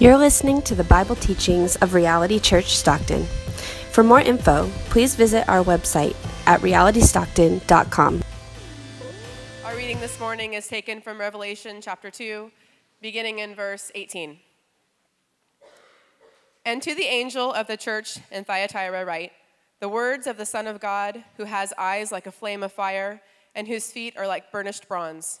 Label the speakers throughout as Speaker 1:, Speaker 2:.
Speaker 1: You're listening to the Bible teachings of Reality Church Stockton. For more info, please visit our website at realitystockton.com.
Speaker 2: Our reading this morning is taken from Revelation chapter 2, beginning in verse 18. And to the angel of the church in Thyatira write, the words of the Son of God, who has eyes like a flame of fire, and whose feet are like burnished bronze.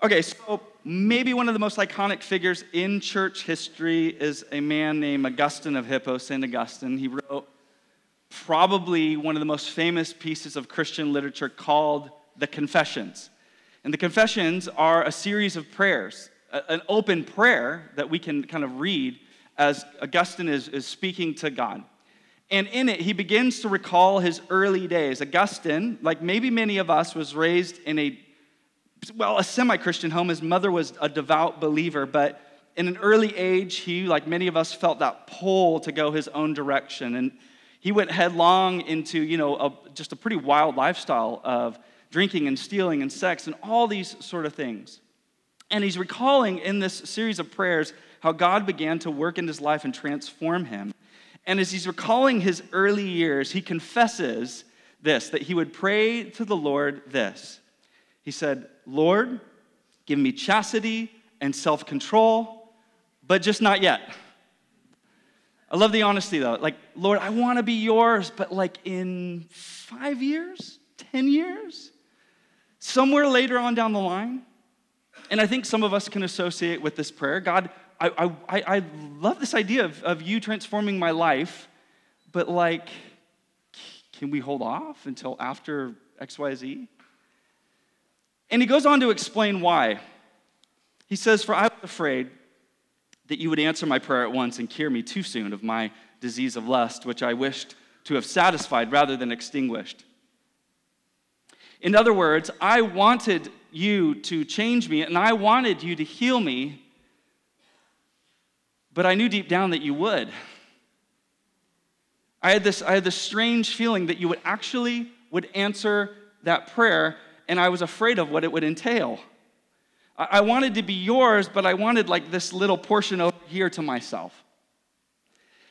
Speaker 3: Okay, so maybe one of the most iconic figures in church history is a man named Augustine of Hippo, St. Augustine. He wrote probably one of the most famous pieces of Christian literature called the Confessions. And the Confessions are a series of prayers, an open prayer that we can kind of read as Augustine is, is speaking to God. And in it, he begins to recall his early days. Augustine, like maybe many of us, was raised in a well, a semi Christian home. His mother was a devout believer, but in an early age, he, like many of us, felt that pull to go his own direction. And he went headlong into, you know, a, just a pretty wild lifestyle of drinking and stealing and sex and all these sort of things. And he's recalling in this series of prayers how God began to work in his life and transform him. And as he's recalling his early years, he confesses this that he would pray to the Lord this he said, Lord, give me chastity and self control, but just not yet. I love the honesty though. Like, Lord, I want to be yours, but like in five years, 10 years, somewhere later on down the line. And I think some of us can associate with this prayer God, I, I, I love this idea of, of you transforming my life, but like, can we hold off until after XYZ? And he goes on to explain why. He says, For I was afraid that you would answer my prayer at once and cure me too soon of my disease of lust, which I wished to have satisfied rather than extinguished. In other words, I wanted you to change me and I wanted you to heal me, but I knew deep down that you would. I had this, I had this strange feeling that you would actually would answer that prayer and I was afraid of what it would entail. I wanted to be yours, but I wanted like this little portion over here to myself.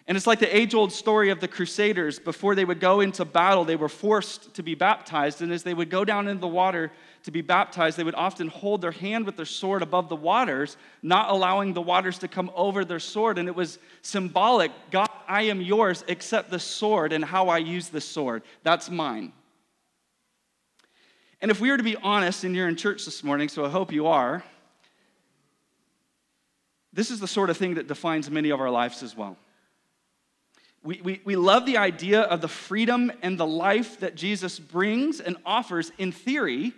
Speaker 3: And it's like the age old story of the Crusaders. Before they would go into battle, they were forced to be baptized. And as they would go down into the water to be baptized, they would often hold their hand with their sword above the waters, not allowing the waters to come over their sword. And it was symbolic God, I am yours, except the sword and how I use the sword. That's mine. And if we were to be honest, and you're in church this morning, so I hope you are, this is the sort of thing that defines many of our lives as well. We, we, we love the idea of the freedom and the life that Jesus brings and offers in theory,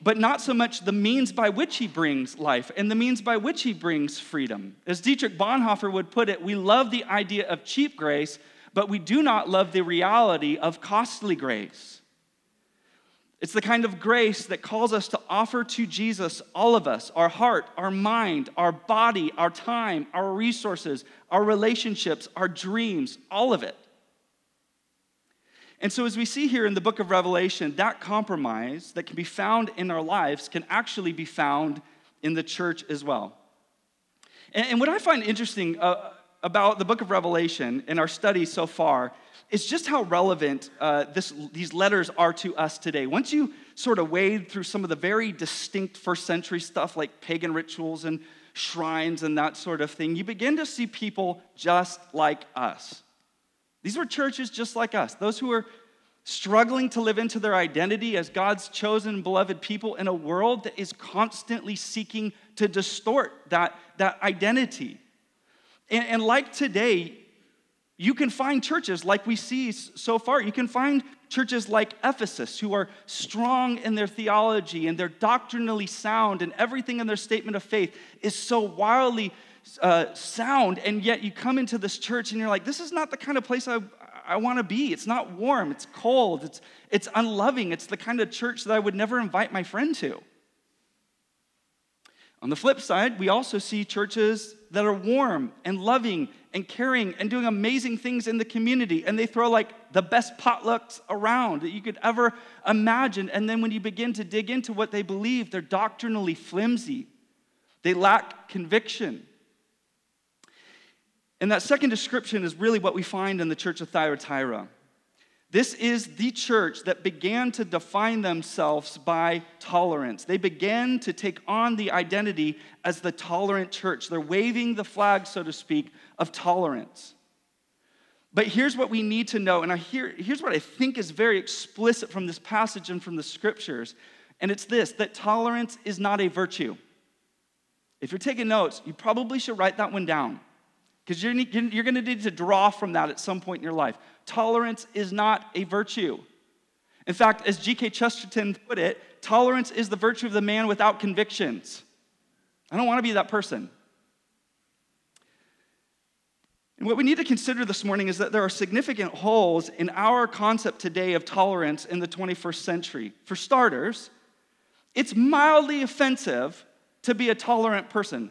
Speaker 3: but not so much the means by which he brings life and the means by which he brings freedom. As Dietrich Bonhoeffer would put it, we love the idea of cheap grace, but we do not love the reality of costly grace. It's the kind of grace that calls us to offer to Jesus, all of us, our heart, our mind, our body, our time, our resources, our relationships, our dreams, all of it. And so, as we see here in the book of Revelation, that compromise that can be found in our lives can actually be found in the church as well. And, what I find interesting uh, about the book of Revelation in our study so far is just how relevant uh, this, these letters are to us today. Once you sort of wade through some of the very distinct first century stuff like pagan rituals and shrines and that sort of thing, you begin to see people just like us. These were churches just like us, those who were struggling to live into their identity as God's chosen beloved people in a world that is constantly seeking to distort that, that identity. And, and like today, you can find churches like we see so far. You can find churches like Ephesus who are strong in their theology and they're doctrinally sound, and everything in their statement of faith is so wildly uh, sound. And yet you come into this church and you're like, this is not the kind of place I, I want to be. It's not warm, it's cold, it's, it's unloving. It's the kind of church that I would never invite my friend to. On the flip side, we also see churches that are warm and loving and caring and doing amazing things in the community. And they throw like the best potlucks around that you could ever imagine. And then when you begin to dig into what they believe, they're doctrinally flimsy, they lack conviction. And that second description is really what we find in the church of Thyatira. This is the church that began to define themselves by tolerance. They began to take on the identity as the tolerant church. They're waving the flag, so to speak, of tolerance. But here's what we need to know, and I hear, here's what I think is very explicit from this passage and from the scriptures, and it's this that tolerance is not a virtue. If you're taking notes, you probably should write that one down because you're, you're going to need to draw from that at some point in your life tolerance is not a virtue. In fact, as G.K. Chesterton put it, tolerance is the virtue of the man without convictions. I don't want to be that person. And what we need to consider this morning is that there are significant holes in our concept today of tolerance in the 21st century. For starters, it's mildly offensive to be a tolerant person.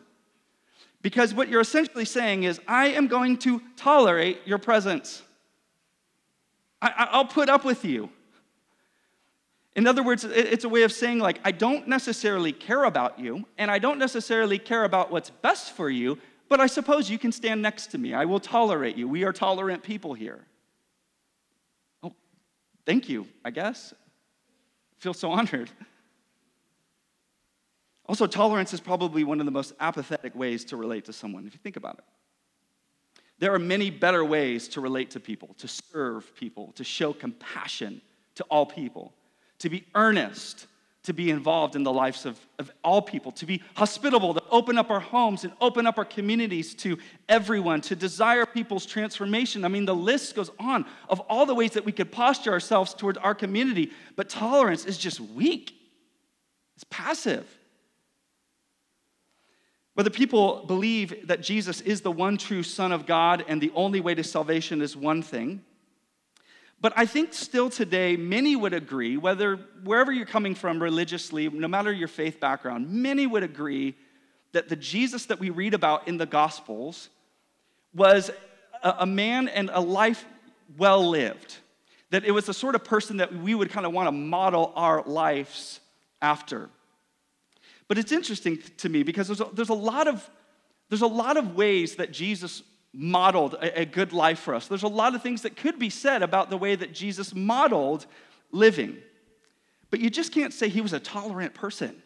Speaker 3: Because what you're essentially saying is, I am going to tolerate your presence. I, will put up with you. In other words, it's a way of saying, like, I don't necessarily care about you, and I don't necessarily care about what's best for you, but I suppose you can stand next to me. I will tolerate you. We are tolerant people here. Oh, thank you, I guess. I feel so honored. Also, tolerance is probably one of the most apathetic ways to relate to someone, if you think about it. There are many better ways to relate to people, to serve people, to show compassion to all people, to be earnest, to be involved in the lives of, of all people, to be hospitable, to open up our homes and open up our communities to everyone, to desire people's transformation. I mean, the list goes on of all the ways that we could posture ourselves towards our community, but tolerance is just weak, it's passive. Whether people believe that Jesus is the one true Son of God and the only way to salvation is one thing. But I think still today, many would agree, whether wherever you're coming from religiously, no matter your faith background, many would agree that the Jesus that we read about in the Gospels was a, a man and a life well lived. That it was the sort of person that we would kind of want to model our lives after. But it's interesting to me because there's a, there's a, lot, of, there's a lot of ways that Jesus modeled a, a good life for us. There's a lot of things that could be said about the way that Jesus modeled living. But you just can't say he was a tolerant person.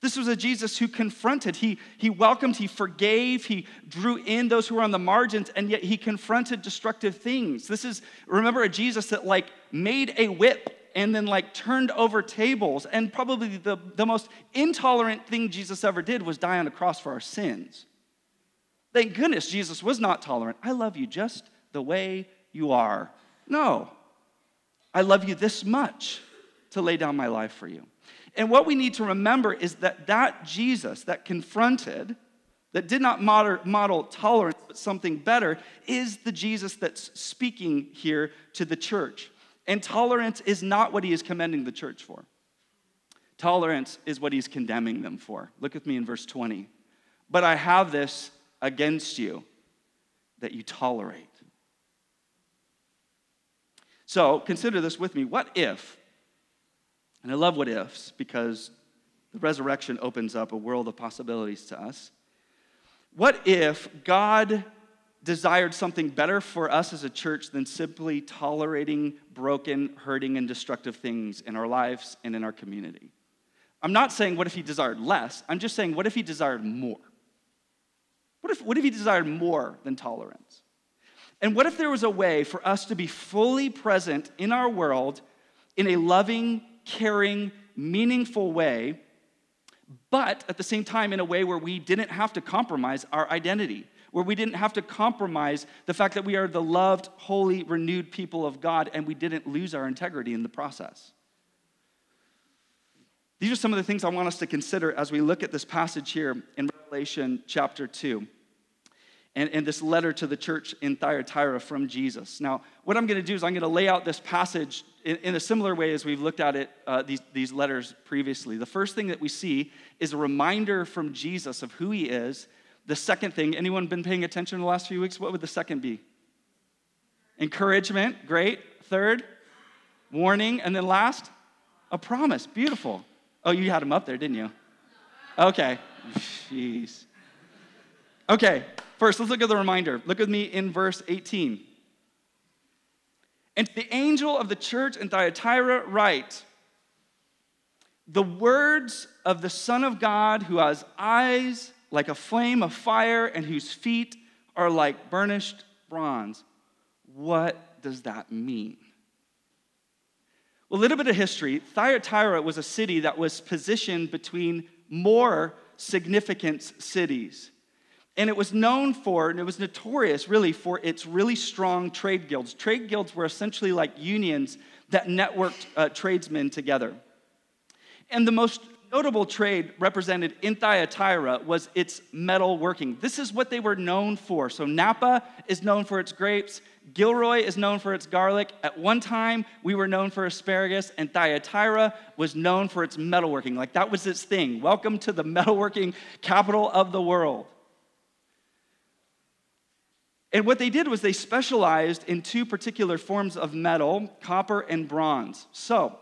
Speaker 3: This was a Jesus who confronted, he, he welcomed, he forgave, he drew in those who were on the margins, and yet he confronted destructive things. This is, remember, a Jesus that like made a whip and then like turned over tables. And probably the, the most intolerant thing Jesus ever did was die on a cross for our sins. Thank goodness Jesus was not tolerant. I love you just the way you are. No, I love you this much to lay down my life for you. And what we need to remember is that that Jesus that confronted, that did not model, model tolerance, but something better, is the Jesus that's speaking here to the church. And tolerance is not what he is commending the church for. Tolerance is what he's condemning them for. Look with me in verse 20. But I have this against you that you tolerate. So consider this with me. What if, and I love what ifs because the resurrection opens up a world of possibilities to us. What if God desired something better for us as a church than simply tolerating broken, hurting, and destructive things in our lives and in our community? I'm not saying what if he desired less, I'm just saying what if he desired more? What if, what if he desired more than tolerance? And what if there was a way for us to be fully present in our world in a loving, caring, meaningful way, but at the same time in a way where we didn't have to compromise our identity? where we didn't have to compromise the fact that we are the loved, holy, renewed people of God and we didn't lose our integrity in the process. These are some of the things I want us to consider as we look at this passage here in Revelation chapter 2 and, and this letter to the church in Thyatira from Jesus. Now, what I'm going to do is I'm going to lay out this passage in, in a similar way as we've looked at it, uh, these, these letters previously. The first thing that we see is a reminder from Jesus of who he is the second thing, anyone been paying attention in the last few weeks? What would the second be? Encouragement, great. Third, warning. And then last, a promise. Beautiful. Oh, you had them up there, didn't you? Okay. Jeez. Okay, first, let's look at the reminder. Look with me in verse 18. And the angel of the church in Thyatira write, the words of the Son of God who has eyes like a flame of fire and whose feet are like burnished bronze. What does that mean? Well, a little bit of history. Thyatira was a city that was positioned between more significant cities. And it was known for, and it was notorious really for its really strong trade guilds. Trade guilds were essentially like unions that networked uh, tradesmen together. And the most notable trade represented in Thyatira was its metal working. This is what they were known for. So Napa is known for its grapes. Gilroy is known for its garlic. At one time, we were known for asparagus, and Thyatira was known for its metalworking. Like that was its thing. Welcome to the metalworking capital of the world. And what they did was they specialized in two particular forms of metal, copper and bronze. So,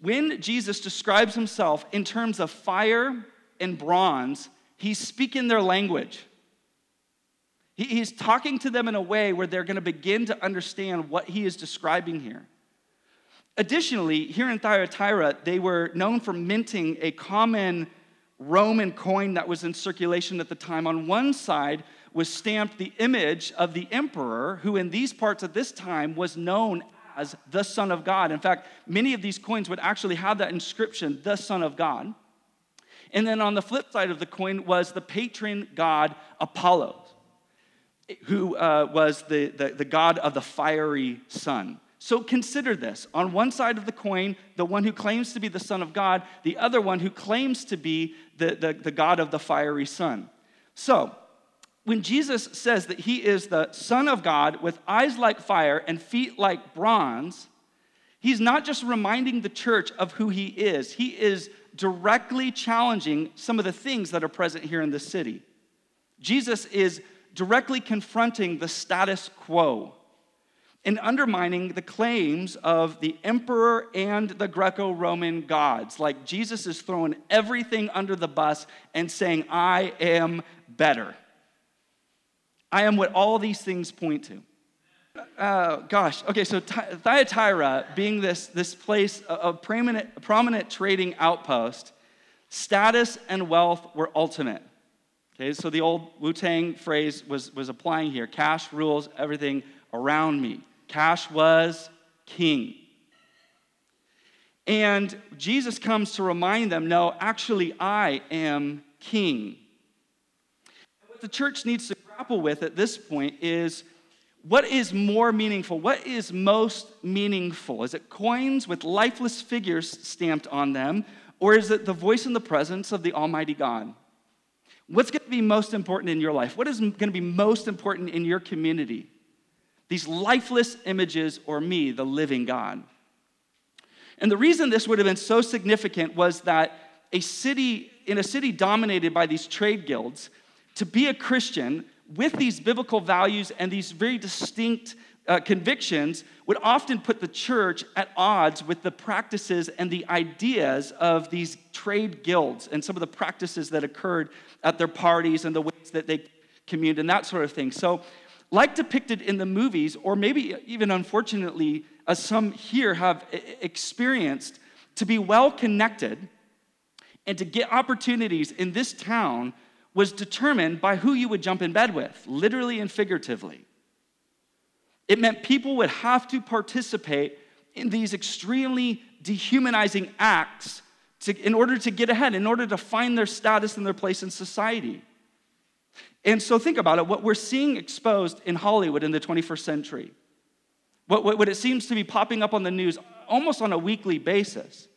Speaker 3: when Jesus describes himself in terms of fire and bronze, he's speaking their language. He's talking to them in a way where they're going to begin to understand what he is describing here. Additionally, here in Thyatira, they were known for minting a common Roman coin that was in circulation at the time. On one side was stamped the image of the emperor, who in these parts at this time was known as the Son of God. In fact, many of these coins would actually have that inscription, the Son of God. And then on the flip side of the coin was the patron god Apollo, who uh, was the, the, the god of the fiery sun. So consider this. On one side of the coin, the one who claims to be the Son of God, the other one who claims to be the, the, the God of the fiery sun. So when Jesus says that he is the Son of God with eyes like fire and feet like bronze, he's not just reminding the church of who he is, he is directly challenging some of the things that are present here in the city. Jesus is directly confronting the status quo and undermining the claims of the emperor and the Greco Roman gods. Like Jesus is throwing everything under the bus and saying, I am better. I am what all these things point to. Uh, gosh, okay, so Thyatira being this, this place, a, prominent, prominent trading outpost, status and wealth were ultimate. Okay, so the old Wu Tang phrase was, was applying here cash rules everything around me. Cash was king. And Jesus comes to remind them no, actually, I am king. What the church needs to grapple with at this point is what is more meaningful? What is most meaningful? Is it coins with lifeless figures stamped on them, or is it the voice and the presence of the Almighty God? What's going to be most important in your life? What is going to be most important in your community? These lifeless images or me, the living God? And the reason this would have been so significant was that a city, in a city dominated by these trade guilds, to be a Christian with these biblical values and these very distinct uh, convictions would often put the church at odds with the practices and the ideas of these trade guilds and some of the practices that occurred at their parties and the ways that they communed and that sort of thing. So, like depicted in the movies, or maybe even unfortunately, as some here have experienced, to be well connected and to get opportunities in this town was determined by who you would jump in bed with, literally and figuratively. It meant people would have to participate in these extremely dehumanizing acts to, in order to get ahead, in order to find their status and their place in society. And so think about it what we're seeing exposed in Hollywood in the 21st century, what, what, what it seems to be popping up on the news almost on a weekly basis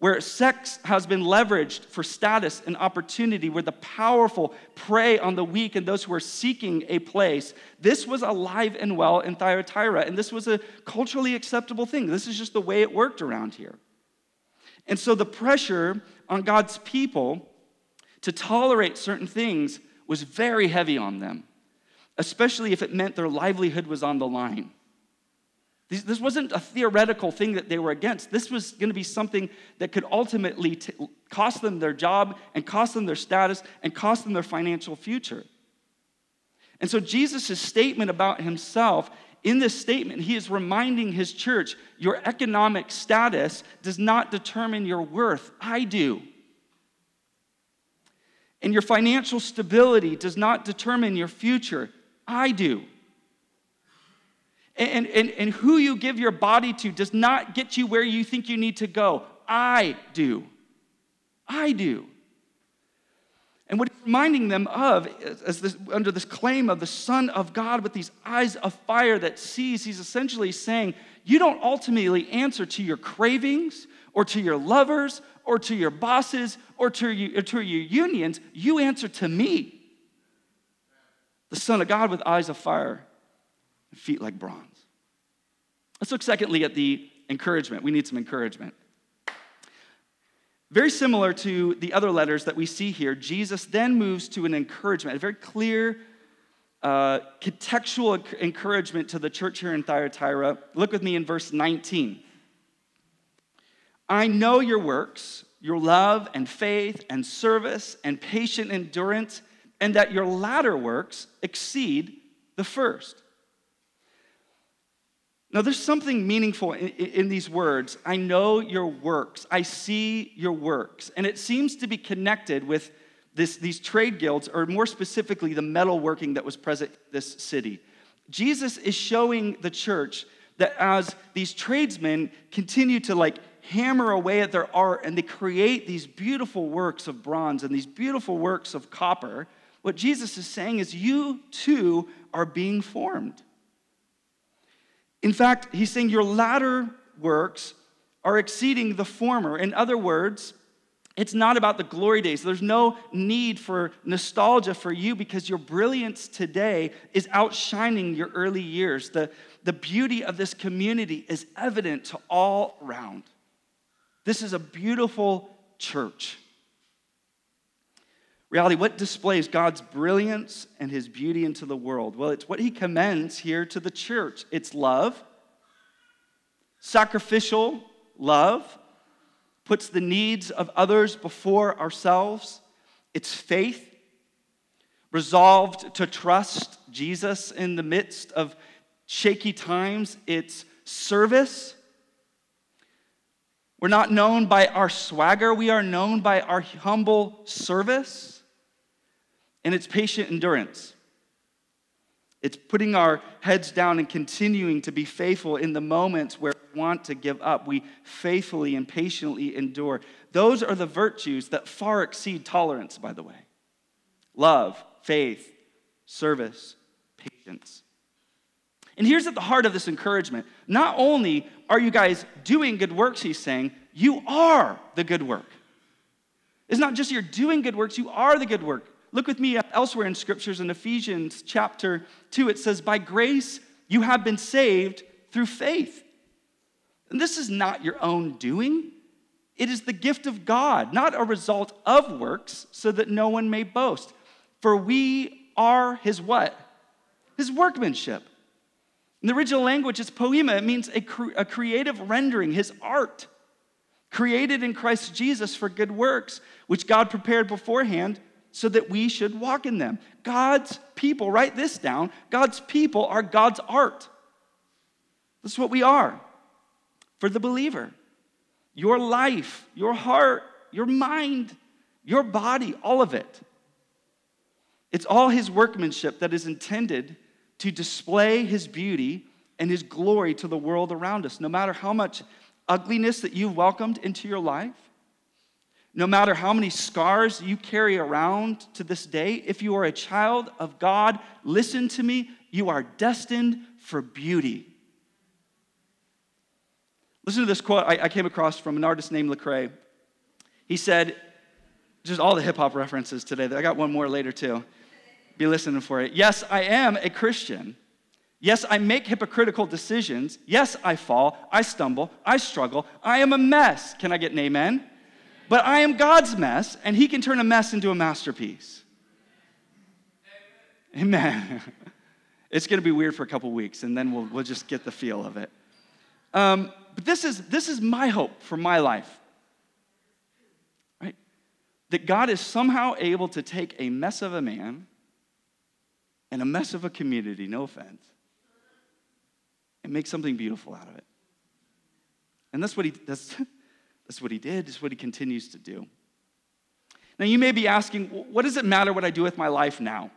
Speaker 3: where sex has been leveraged for status and opportunity, where the powerful prey on the weak and those who are seeking a place. This was alive and well in Thyatira, and this was a culturally acceptable thing. This is just the way it worked around here. And so the pressure on God's people to tolerate certain things was very heavy on them, especially if it meant their livelihood was on the line. This wasn't a theoretical thing that they were against. This was going to be something that could ultimately t- cost them their job and cost them their status and cost them their financial future. And so, Jesus' statement about himself, in this statement, he is reminding his church your economic status does not determine your worth. I do. And your financial stability does not determine your future. I do. And, and, and who you give your body to does not get you where you think you need to go. I do. I do. And what he's reminding them of, as this, under this claim of the Son of God with these eyes of fire that sees, he's essentially saying, You don't ultimately answer to your cravings or to your lovers or to your bosses or to, you, or to your unions. You answer to me, the Son of God with eyes of fire and feet like bronze. Let's look secondly at the encouragement. We need some encouragement. Very similar to the other letters that we see here, Jesus then moves to an encouragement, a very clear uh, contextual encouragement to the church here in Thyatira. Look with me in verse 19. I know your works, your love and faith and service and patient endurance, and that your latter works exceed the first. Now, there's something meaningful in, in, these words. I know your works. I see your works. And it seems to be connected with this, these trade guilds, or more specifically, the metalworking that was present in this city. Jesus is showing the church that as these tradesmen continue to like hammer away at their art and they create these beautiful works of bronze and these beautiful works of copper, what Jesus is saying is, you too are being formed. In fact, he's saying your latter works are exceeding the former. In other words, it's not about the glory days. There's no need for nostalgia for you because your brilliance today is outshining your early years. The, the beauty of this community is evident to all around. This is a beautiful church. Reality, what displays God's brilliance and his beauty into the world? Well, it's what he commends here to the church. It's love, sacrificial love, puts the needs of others before ourselves, it's faith, resolved to trust Jesus in the midst of shaky times, it's service. We're not known by our swagger, we are known by our humble service and it's patient endurance. It's putting our heads down and continuing to be faithful in the moments where we want to give up. We faithfully and patiently endure. Those are the virtues that far exceed tolerance, by the way love, faith, service, patience. And here's at the heart of this encouragement not only are you guys doing good works, he's saying, you are the good work. It's not just you're doing good works, you are the good work. Look with me elsewhere in scriptures in Ephesians chapter 2. It says, By grace you have been saved through faith. And this is not your own doing, it is the gift of God, not a result of works, so that no one may boast. For we are his what? His workmanship, In the original language, it's poema. It means a, cre- a creative rendering, his art, created in Christ Jesus for good works, which God prepared beforehand so that we should walk in them. God's people, write this down God's people are God's art. That's what we are for the believer. Your life, your heart, your mind, your body, all of it. It's all his workmanship that is intended to display his beauty and his glory to the world around us. No matter how much ugliness that you've welcomed into your life, no matter how many scars you carry around to this day, if you are a child of God, listen to me, you are destined for beauty. Listen to this quote I, I came across from an artist named Lecrae. He said, just all the hip hop references today. I got one more later too. Be listening for it. Yes, I am a Christian. Yes, I make hypocritical decisions. Yes, I fall, I stumble, I struggle. I am a mess. Can I get an amen? But I am God's mess, and He can turn a mess into a masterpiece. Amen. it's going to be weird for a couple weeks, and then we'll, we'll just get the feel of it. Um, but this is, this is my hope for my life. Right? That God is somehow able to take a mess of a man and a mess of a community, no offense, and make something beautiful out of it. And that's what he, that's, that's what he did, that's what he continues to do. Now, you may be asking, what does it matter what I do with my life now?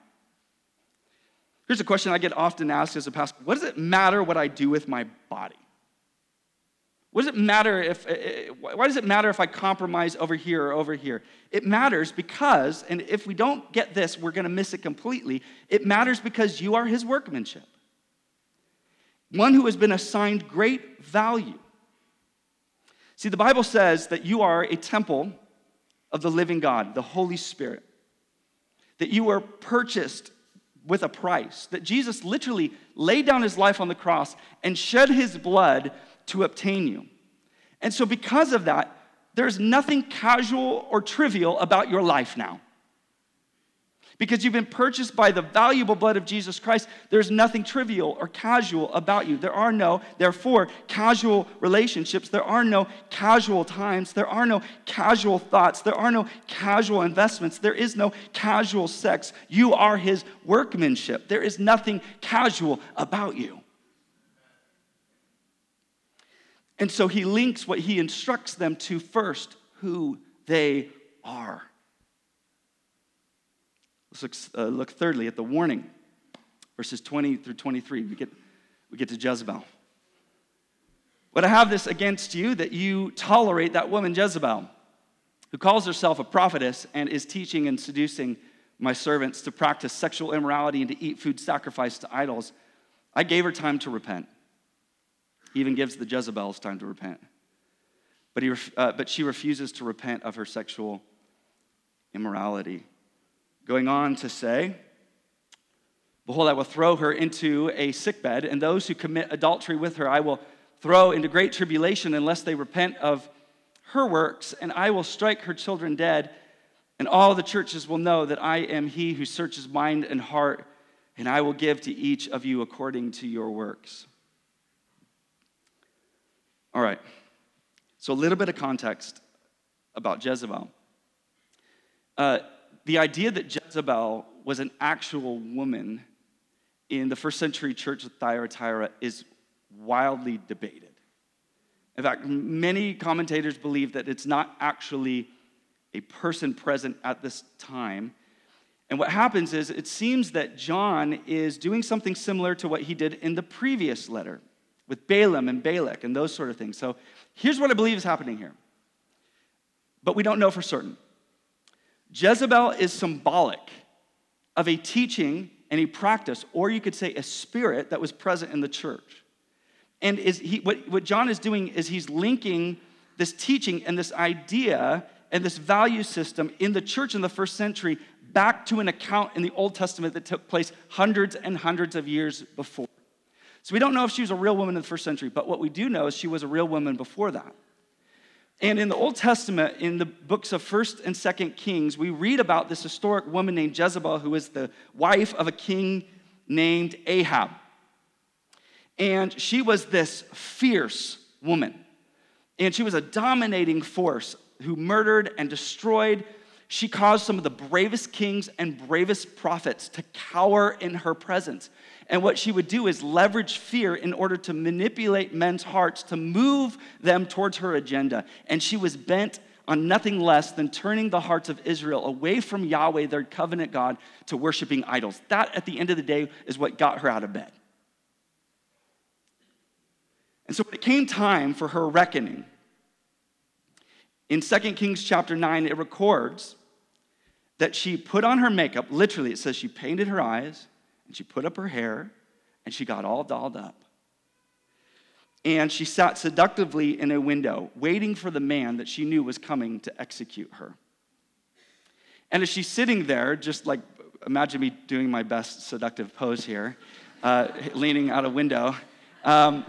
Speaker 3: Here's a question I get often asked as a pastor What does it matter what I do with my body? What does it matter if, eh, eh, why does it matter if I compromise over here or over here? It matters because, and if we don't get this, we're going to miss it completely. It matters because you are his workmanship. One who has been assigned great value. See, the Bible says that you are a temple of the living God, the Holy Spirit, that you were purchased with a price, that Jesus literally laid down his life on the cross and shed his blood to obtain you. And so, because of that, there's nothing casual or trivial about your life now. Because you've been purchased by the valuable blood of Jesus Christ, there's nothing trivial or casual about you. There are no, therefore, casual relationships. There are no casual times. There are no casual thoughts. There are no casual investments. There is no casual sex. You are His workmanship. There is nothing casual about you. And so he links what he instructs them to first who they are. Let's look, uh, look thirdly at the warning, verses 20 through 23. We get, we get to Jezebel. But I have this against you that you tolerate that woman Jezebel, who calls herself a prophetess and is teaching and seducing my servants to practice sexual immorality and to eat food sacrificed to idols. I gave her time to repent. He even gives the Jezebels time to repent. But, he, uh, but she refuses to repent of her sexual immorality. Going on to say, Behold, I will throw her into a sickbed, and those who commit adultery with her I will throw into great tribulation unless they repent of her works, and I will strike her children dead, and all the churches will know that I am he who searches mind and heart, and I will give to each of you according to your works. All right. So, a little bit of context about Jezebel. Uh, the idea that Jezebel was an actual woman in the first century church of Thyatira is wildly debated. In fact, many commentators believe that it's not actually a person present at this time. And what happens is it seems that John is doing something similar to what he did in the previous letter with Balaam and Balak and those sort of things. So here's what I believe is happening here, but we don't know for certain. Jezebel is symbolic of a teaching and a practice, or you could say a spirit that was present in the church. And is he, what, what John is doing is he's linking this teaching and this idea and this value system in the church in the first century back to an account in the Old Testament that took place hundreds and hundreds of years before. So we don't know if she was a real woman in the first century, but what we do know is she was a real woman before that. And in the Old Testament, in the books of 1st and 2nd Kings, we read about this historic woman named Jezebel, who is the wife of a king named Ahab. And she was this fierce woman. And she was a dominating force who murdered and destroyed. She caused some of the bravest kings and bravest prophets to cower in her presence. And what she would do is leverage fear in order to manipulate men's hearts to move them towards her agenda. And she was bent on nothing less than turning the hearts of Israel away from Yahweh, their covenant God, to worshiping idols. That, at the end of the day, is what got her out of bed. And so when it came time for her reckoning, in 2 Kings chapter 9, it records that she put on her makeup. Literally, it says she painted her eyes and she put up her hair and she got all dolled up. And she sat seductively in a window, waiting for the man that she knew was coming to execute her. And as she's sitting there, just like imagine me doing my best seductive pose here, uh, leaning out a window. Um,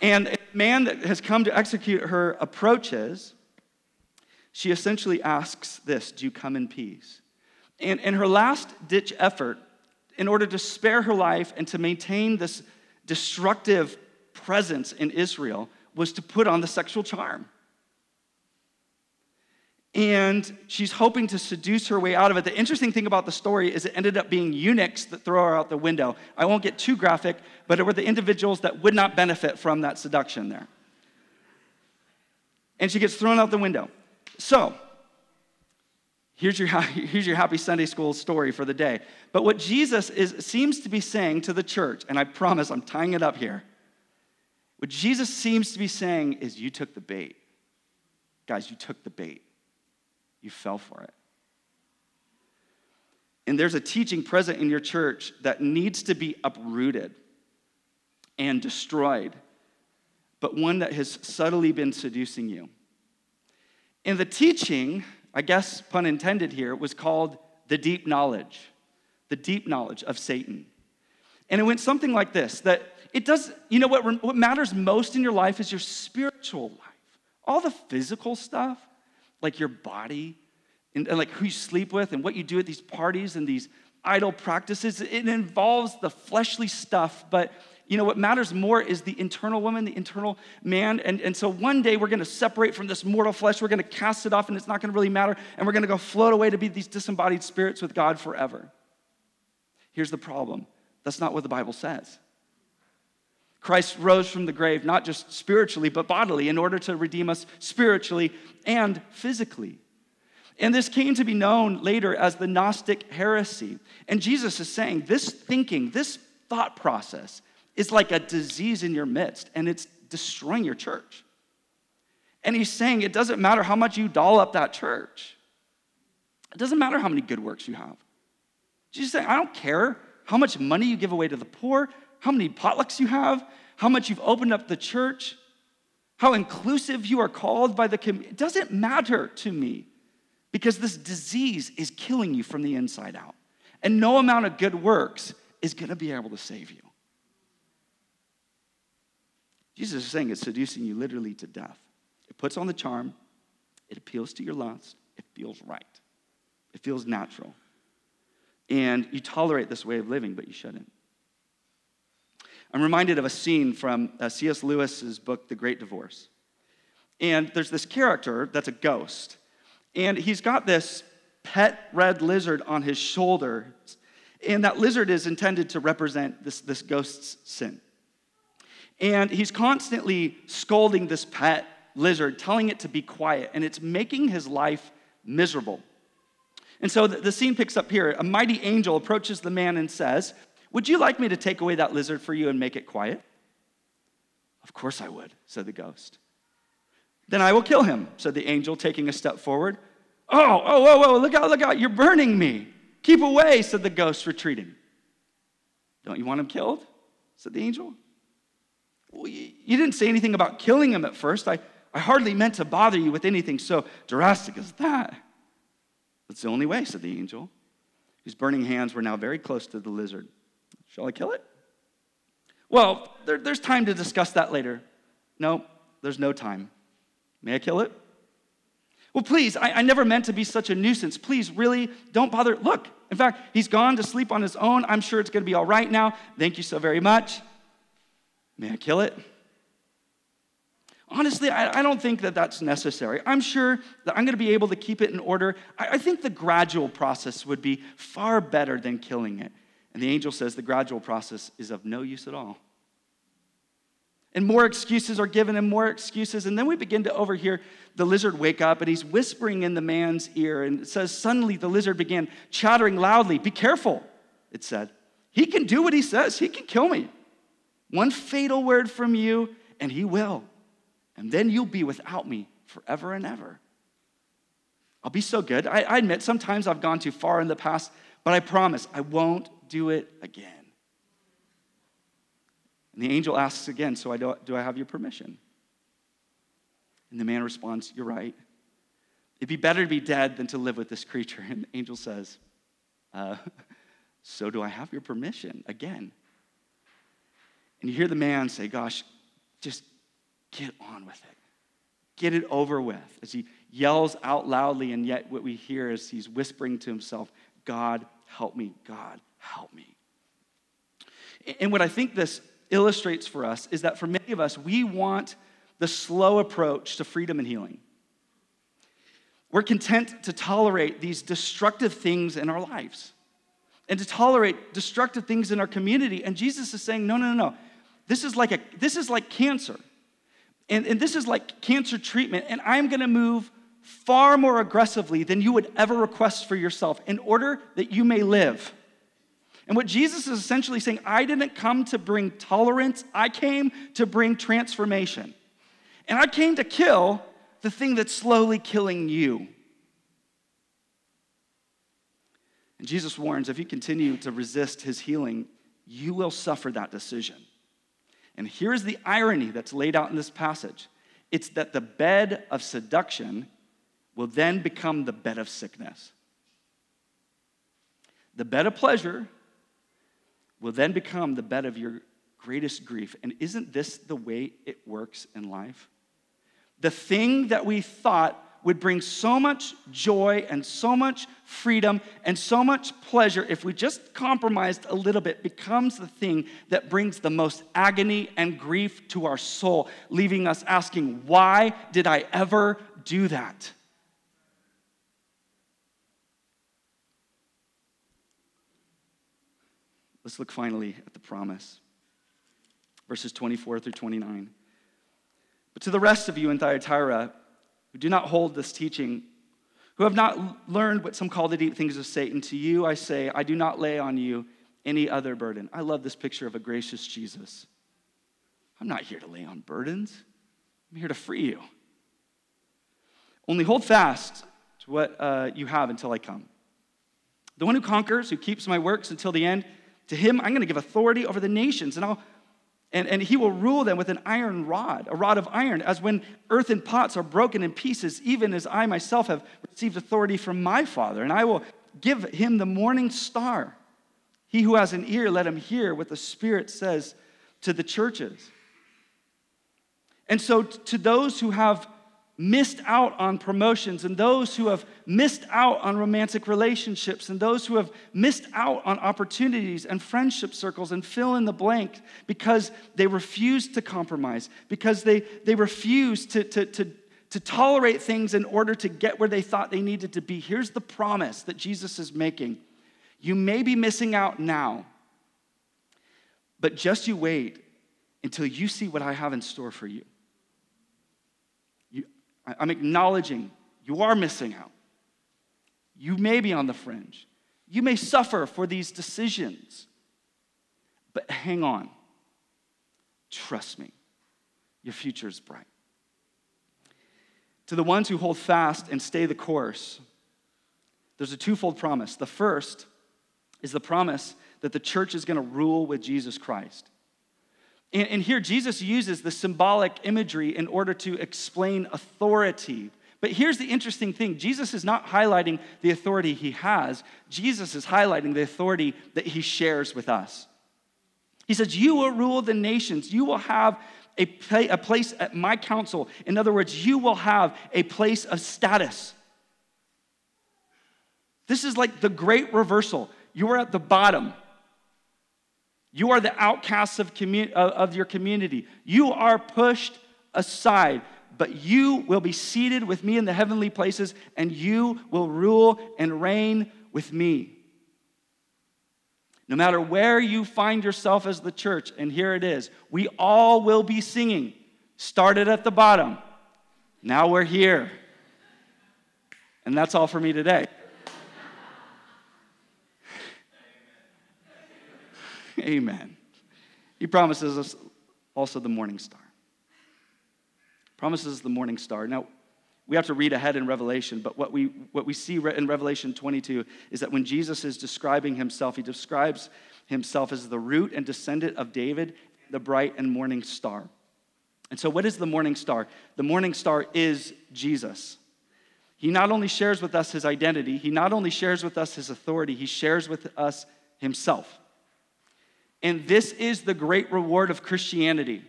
Speaker 3: and a man that has come to execute her approaches. She essentially asks this Do you come in peace? And in her last ditch effort, in order to spare her life and to maintain this destructive presence in Israel, was to put on the sexual charm and she's hoping to seduce her way out of it. The interesting thing about the story is it ended up being eunuchs that throw her out the window. I won't get too graphic, but it were the individuals that would not benefit from that seduction there. And she gets thrown out the window. So, here's your, here's your happy Sunday school story for the day. But what Jesus is, seems to be saying to the church, and I promise I'm tying it up here, what Jesus seems to be saying is, You took the bait. Guys, you took the bait. You fell for it. And there's a teaching present in your church that needs to be uprooted and destroyed, but one that has subtly been seducing you. And the teaching, I guess pun intended here, was called the deep knowledge, the deep knowledge of Satan. And it went something like this that it does, you know what, what matters most in your life is your spiritual life. All the physical stuff, like your body and, and, like who you sleep with and what you do at these parties and these idol practices. It involves the fleshly stuff, but you know what matters more is the internal woman, the internal man. And, and so one day we're going to separate from this mortal flesh, we're going to cast it off, and it's not going to really matter, and we're going to go float away to be these disembodied spirits with God forever. Here's the problem that's not what the Bible says. Christ rose from the grave, not just spiritually, but bodily, in order to redeem us spiritually and physically. And this came to be known later as the Gnostic heresy. And Jesus is saying this thinking, this thought process, is like a disease in your midst, and it's destroying your church. And he's saying it doesn't matter how much you doll up that church, it doesn't matter how many good works you have. Jesus saying, I don't care how much money you give away to the poor, how many potlucks you have, how much you've opened up the church, how inclusive you are called by the community. It doesn't matter to me because this disease is killing you from the inside out. And no amount of good works is going to be able to save you. Jesus is saying it's seducing you literally to death. It puts on the charm, it appeals to your lust, it feels right, it feels natural. And you tolerate this way of living, but you shouldn't. I'm reminded of a scene from uh, C.S. Lewis's book, The Great Divorce. And there's this character that's a ghost, and he's got this pet red lizard on his shoulder. And that lizard is intended to represent this, this ghost's sin. And he's constantly scolding this pet lizard, telling it to be quiet, and it's making his life miserable. And so the, scene picks up here. A mighty angel approaches the man and says, would you like me to take away that lizard for you and make it quiet? Of course I would, said the ghost. Then I will kill him, said the angel, taking a step forward. Oh, oh, whoa, whoa, look out, look out, you're burning me. Keep away, said the ghost, retreating. Don't you want him killed? said the angel. Well, you, didn't say anything about killing him at first. I, I hardly meant to bother you with anything so drastic as that. That's the only way, said the angel, whose burning hands were now very close to the lizard. Shall I kill it? Well, there, there's time to discuss that later. No, there's no time. May I kill it? Well, please, I, I never meant to be such a nuisance. Please, really, don't bother. Look, in fact, he's gone to sleep on his own. I'm sure it's going to be all right now. Thank you so very much. May I kill it? Honestly, I, I, don't think that that's necessary. I'm sure that I'm going to be able to keep it in order. I, I think the gradual process would be far better than killing it. And the angel says the gradual process is of no use at all. And more excuses are given and more excuses. And then we begin to overhear the lizard wake up and he's whispering in the man's ear. And it says, Suddenly the lizard began chattering loudly. Be careful, it said. He can do what he says, he can kill me. One fatal word from you, and he will. And then you'll be without me forever and ever. I'll be so good. I, I admit sometimes I've gone too far in the past, but I promise I won't do it again. And the angel asks again, So I do, do I have your permission? And the man responds, You're right. It'd be better to be dead than to live with this creature. And the angel says, uh, So do I have your permission? Again. And you hear the man say, Gosh, just get on with it. Get it over with. As he yells out loudly, and yet what we hear is he's whispering to himself, God, help me. God, help me. And what I think this illustrates for us is that for many of us, we want the slow approach to freedom and healing. We're content to tolerate these destructive things in our lives and to tolerate destructive things in our community. And Jesus is saying, no, no, no, no. This is like, a, this is like cancer. And, and this is like cancer treatment. And I'm going to move far more aggressively than you would ever request for yourself in order that you may live. And what Jesus is essentially saying, I didn't come to bring tolerance, I came to bring transformation. And I came to kill the thing that's slowly killing you. And Jesus warns if you continue to resist his healing, you will suffer that decision. And here's the irony that's laid out in this passage it's that the bed of seduction will then become the bed of sickness. The bed of pleasure will then become the bed of your greatest grief. And isn't this the way it works in life? The thing that we thought would bring so much joy and so much freedom and so much pleasure if we just compromised a little bit becomes the thing that brings the most agony and grief to our soul, leaving us asking, Why did I ever do that? Let's look finally at the promise. Verses 24 through 29. But to the rest of you in Thyatira who do not hold this teaching, who have not learned what some call the deep things of Satan, to you I say, I do not lay on you any other burden. I love this picture of a gracious Jesus. I'm not here to lay on burdens, I'm here to free you. Only hold fast to what uh, you have until I come. The one who conquers, who keeps my works until the end, to him, I'm going to give authority over the nations, and I'll and, and he will rule them with an iron rod, a rod of iron, as when earthen pots are broken in pieces, even as I myself have received authority from my Father. And I will give him the morning star. He who has an ear, let him hear what the Spirit says to the churches. And so, to those who have missed out on promotions and those who have missed out on romantic relationships and those who have missed out on opportunities and friendship circles and fill in the blank because they refuse to compromise, because they, they refuse to, to, to, to tolerate things in order to get where they thought they needed to be. Here's the promise that Jesus is making you may be missing out now, but just you wait until you see what I have in store for you. I'm acknowledging you are missing out. You may be on the fringe. You may suffer for these decisions. But hang on. Trust me. Your future is bright. To the ones who hold fast and stay the course, there's a twofold promise. The first is the promise that the church is going to rule with Jesus Christ. And, and here, Jesus uses the symbolic imagery in order to explain authority. But here's the interesting thing Jesus is not highlighting the authority he has, Jesus is highlighting the authority that he shares with us. He says, You will rule the nations, you will have a, a place at my council. In other words, you will have a place of status. This is like the great reversal. You are at the bottom. You are the outcasts of, of your community. You are pushed aside, but you will be seated with me in the heavenly places, and you will rule and reign with me. No matter where you find yourself as the church, and here it is, we all will be singing. Started at the bottom, now we're here. And that's all for me today. Amen. He promises us also the morning star. Promises the morning star. Now, we have to read ahead in Revelation, but what we, what we see in Revelation 22 is that when Jesus is describing himself, he describes himself as the root and descendant of David, the bright and morning star. And so, what is the morning star? The morning star is Jesus. He not only shares with us his identity, he not only shares with us his authority, he shares with us himself. And this is the great reward of Christianity.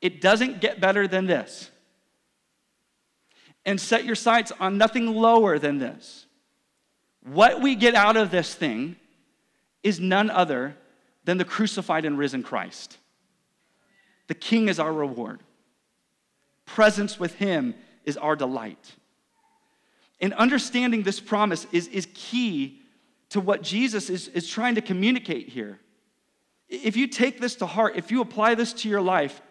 Speaker 3: It doesn't get better than this. And set your sights on nothing lower than this. What we get out of this thing is none other than the crucified and risen Christ. The King is our reward, presence with Him is our delight. And understanding this promise is, is key to what Jesus is, is trying to communicate here. If you take this to heart, if you apply this to your life,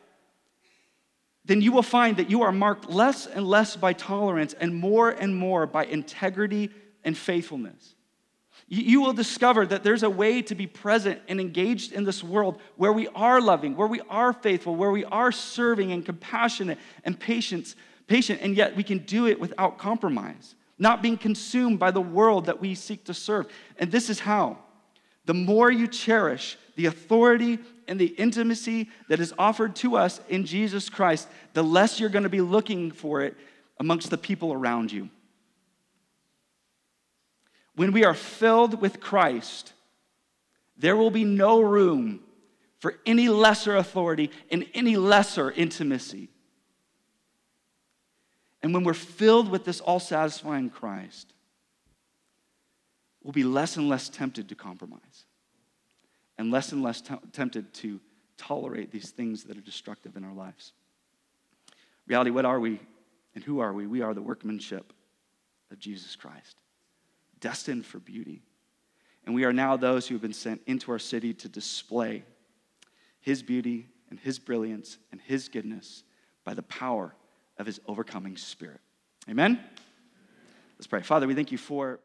Speaker 3: then you will find that you are marked less and less by tolerance and more and more by integrity and faithfulness. You will discover that there's a way to be present and engaged in this world where we are loving, where we are faithful, where we are serving and compassionate and patience, patient, and yet we can do it without compromise, not being consumed by the world that we seek to serve. And this is how. The more you cherish the authority and the intimacy that is offered to us in Jesus Christ, the less you're going to be looking for it amongst the people around you. When we are filled with Christ, there will be no room for any lesser authority and any lesser intimacy. And when we're filled with this all satisfying Christ, we'll be less and less tempted to compromise and less and less t- tempted to tolerate these things that are destructive in our lives. Reality, what are we and who are we? We are the workmanship of Jesus Christ, destined for beauty. And we are now those who have been sent into our city to display his beauty and his brilliance and his goodness by the power of his overcoming spirit. Amen? Let's pray. Father, we thank you for.